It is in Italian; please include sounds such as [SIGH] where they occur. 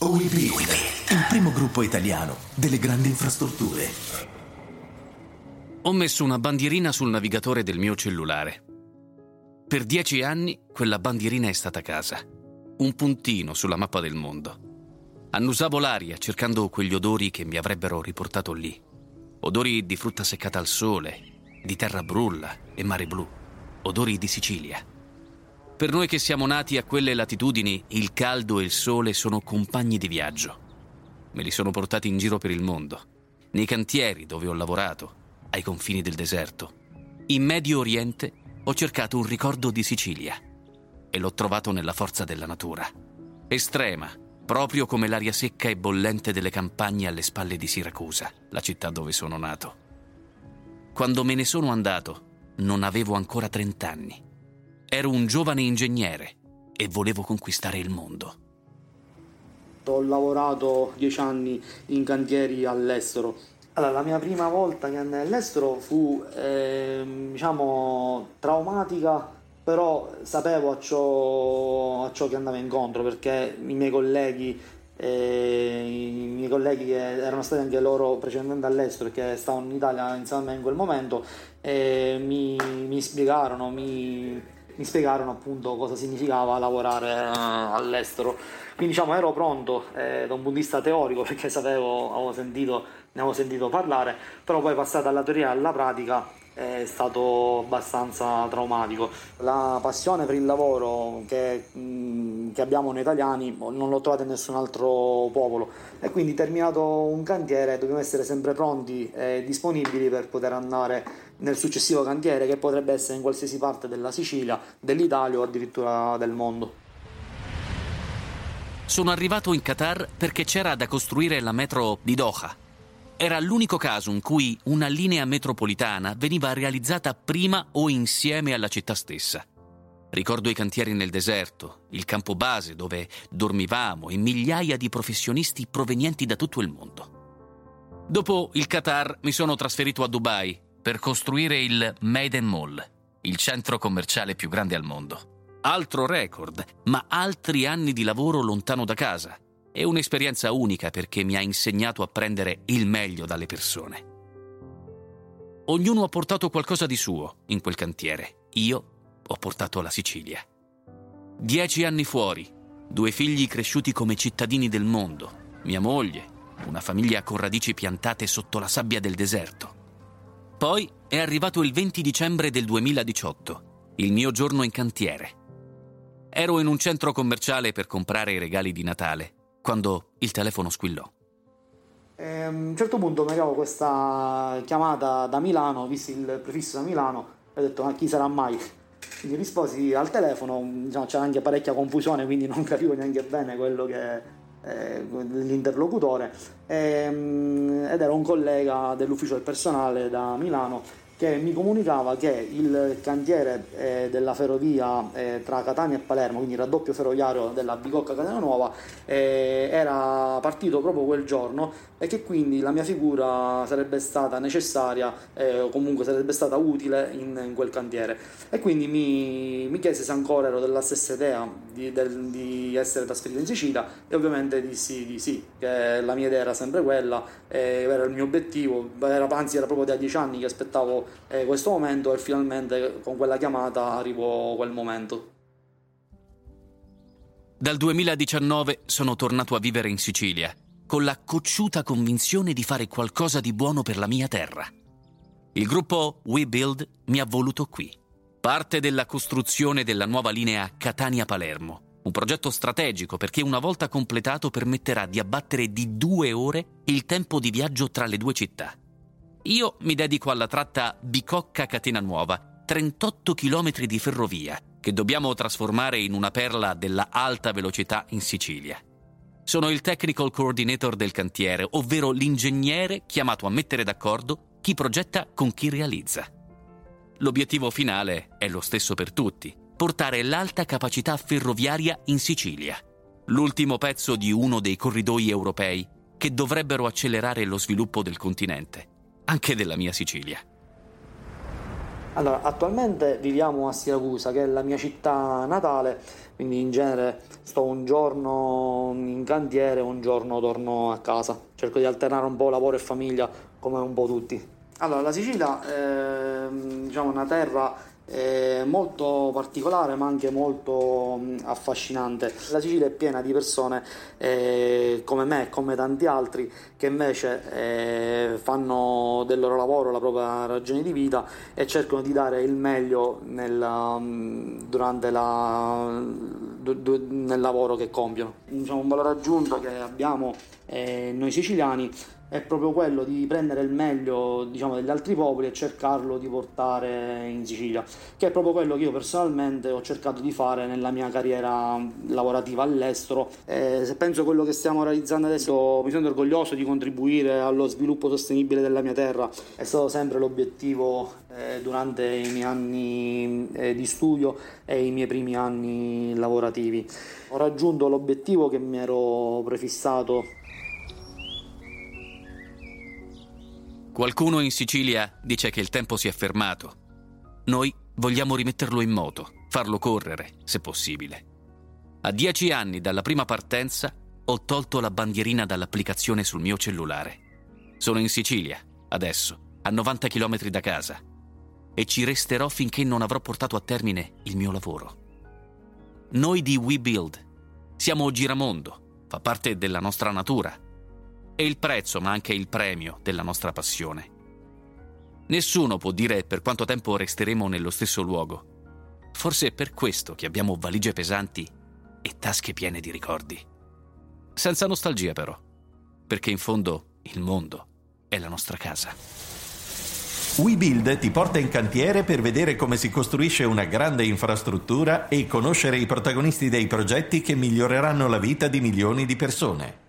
OIB, il primo gruppo italiano delle grandi infrastrutture. Ho messo una bandierina sul navigatore del mio cellulare. Per dieci anni quella bandierina è stata casa, un puntino sulla mappa del mondo. Annusavo l'aria cercando quegli odori che mi avrebbero riportato lì. Odori di frutta seccata al sole, di terra brulla e mare blu. Odori di Sicilia. Per noi che siamo nati a quelle latitudini, il caldo e il sole sono compagni di viaggio. Me li sono portati in giro per il mondo, nei cantieri dove ho lavorato, ai confini del deserto. In Medio Oriente ho cercato un ricordo di Sicilia e l'ho trovato nella forza della natura. Estrema, proprio come l'aria secca e bollente delle campagne alle spalle di Siracusa, la città dove sono nato. Quando me ne sono andato, non avevo ancora 30 anni Ero un giovane ingegnere e volevo conquistare il mondo. Ho lavorato dieci anni in cantieri all'estero. Allora, la mia prima volta che andai all'estero fu, eh, diciamo, traumatica, però sapevo a ciò, a ciò che andavo incontro perché i miei colleghi e i miei colleghi che erano stati anche loro precedentemente all'estero e che stavano in Italia insieme a me in quel momento eh, mi, mi, spiegarono, mi, mi spiegarono appunto cosa significava lavorare eh, all'estero. Quindi diciamo ero pronto eh, da un punto di vista teorico [LAUGHS] perché sapevo, avevo sentito, ne avevo sentito parlare, però poi passata dalla teoria alla pratica è stato abbastanza traumatico. La passione per il lavoro che, che, abbiamo noi italiani non l'ho trovata in nessun altro popolo e quindi terminato un cantiere dobbiamo essere sempre pronti e disponibili per poter andare nel successivo cantiere che potrebbe essere in qualsiasi parte della Sicilia, dell'Italia o addirittura del mondo. Sono arrivato in Qatar perché c'era da costruire la metro di Doha. Era l'unico caso in cui una linea metropolitana veniva realizzata prima o insieme alla città stessa. Ricordo i cantieri nel deserto, il campo base dove dormivamo e migliaia di professionisti provenienti da tutto il mondo. Dopo il Qatar mi sono trasferito a Dubai per costruire il Maiden Mall, il centro commerciale più grande al mondo. Altro record, ma altri anni di lavoro lontano da casa. È un'esperienza unica perché mi ha insegnato a prendere il meglio dalle persone. Ognuno ha portato qualcosa di suo in quel cantiere. Io ho portato la Sicilia. Dieci anni fuori, due figli cresciuti come cittadini del mondo, mia moglie, una famiglia con radici piantate sotto la sabbia del deserto. Poi è arrivato il 20 dicembre del 2018, il mio giorno in cantiere. Ero in un centro commerciale per comprare i regali di Natale, quando il telefono squillò. E ehm, a un certo punto mi arrivavo questa chiamata da Milano, visto il prefisso da Milano, e ho detto ma chi sarà mai? Quindi risposi al telefono, diciamo, c'era anche parecchia confusione, quindi non capivo neanche bene quello che, eh, l'interlocutore ehm, ed era un collega dell'ufficio del personale da Milano che mi comunicava che il cantiere eh, della ferrovia eh, tra Catania e Palermo, quindi il raddoppio ferroviario della Bicocca Catania Nuova, eh, era partito proprio quel giorno e che quindi la mia figura sarebbe stata necessaria eh, o comunque sarebbe stata utile in, in quel cantiere. E quindi mi, mi, chiese se ancora ero della stessa idea di, del, di, essere trasferito in Sicilia e ovviamente dissi di sì, che la mia idea era sempre quella, era il mio obiettivo, era, anzi era proprio da dieci anni che aspettavo eh, questo momento e finalmente con quella chiamata arrivò quel momento. Dal 2019 sono tornato a vivere in Sicilia, con la cocciuta convinzione di fare qualcosa di buono per la mia terra. Il gruppo We Build mi ha voluto qui, parte della costruzione della nuova linea Catania-Palermo, un progetto strategico perché una volta completato permetterà di abbattere di due ore il tempo di viaggio tra le due città. Io mi dedico alla tratta Bicocca Catena Nuova, 38 km di ferrovia, che dobbiamo trasformare in una perla della alta velocità in Sicilia. Sono il technical coordinator del cantiere, ovvero l'ingegnere chiamato a mettere d'accordo chi progetta con chi realizza. L'obiettivo finale è lo stesso per tutti, portare l'alta capacità ferroviaria in Sicilia, l'ultimo pezzo di uno dei corridoi europei che dovrebbero accelerare lo sviluppo del continente anche della mia Sicilia. Allora, attualmente viviamo a Siracusa, che è la mia città natale, quindi in genere sto un giorno in cantiere, un giorno torno a casa. Cerco di alternare un po' lavoro e famiglia come un po' tutti. Allora, la Sicilia è diciamo, una terra è molto particolare ma anche molto affascinante. La Sicilia è piena di persone eh, come me e come tanti altri che invece eh, fanno del loro lavoro la propria ragione di vita e cercano di dare il meglio nel, durante la, nel lavoro che compiono. Diciamo, un valore aggiunto che abbiamo eh, noi siciliani è proprio quello di prendere il meglio diciamo, degli altri popoli e cercarlo di portare in Sicilia, che è proprio quello che io personalmente ho cercato di fare nella mia carriera lavorativa all'estero. E se penso a quello che stiamo realizzando adesso, mi sento orgoglioso di contribuire allo sviluppo sostenibile della mia terra. È stato sempre l'obiettivo eh, durante i miei anni eh, di studio e i miei primi anni lavorativi. Ho raggiunto l'obiettivo che mi ero prefissato Qualcuno in Sicilia dice che il tempo si è fermato. Noi vogliamo rimetterlo in moto, farlo correre, se possibile. A dieci anni dalla prima partenza ho tolto la bandierina dall'applicazione sul mio cellulare. Sono in Sicilia, adesso, a 90 km da casa, e ci resterò finché non avrò portato a termine il mio lavoro. Noi di WeBuild siamo giramondo, fa parte della nostra natura è il prezzo, ma anche il premio della nostra passione. Nessuno può dire per quanto tempo resteremo nello stesso luogo. Forse è per questo che abbiamo valigie pesanti e tasche piene di ricordi. Senza nostalgia però, perché in fondo il mondo è la nostra casa. WeBuild ti porta in cantiere per vedere come si costruisce una grande infrastruttura e conoscere i protagonisti dei progetti che miglioreranno la vita di milioni di persone.